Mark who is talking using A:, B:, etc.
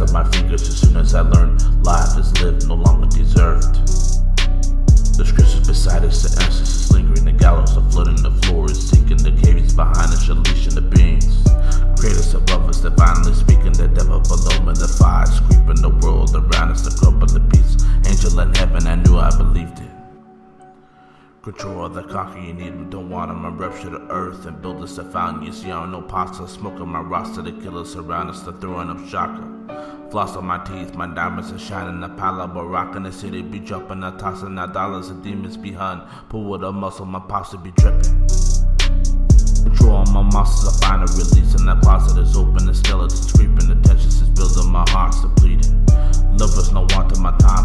A: of my fingers as soon as I learn life is lived, no longer deserved. The scriptures beside us, the ancestors lingering, the gallows are flooding the floor, is sinking, the caves behind us, unleashing the beams. Creators above us, divinely speaking, the devil below me, the fire creeping the world around us, the club of the peace, angel in heaven, I knew I believed it. Control of the cocky you need, but don't want him. I rupture the earth and build us a fountain. You see, I'm no pastor, pasta, smoking my roster. The killers around us, they're throwing up shaka. Floss on my teeth, my diamonds are shining. The pile of rock in the city be jumping, I tossing the dollars of demons behind. Pull with a muscle, my pasta be dripping. Control my muscles, I find a release, and that closet is open. The skeletons creeping, the tensions is building, my heart's depleted. Livers no want my time's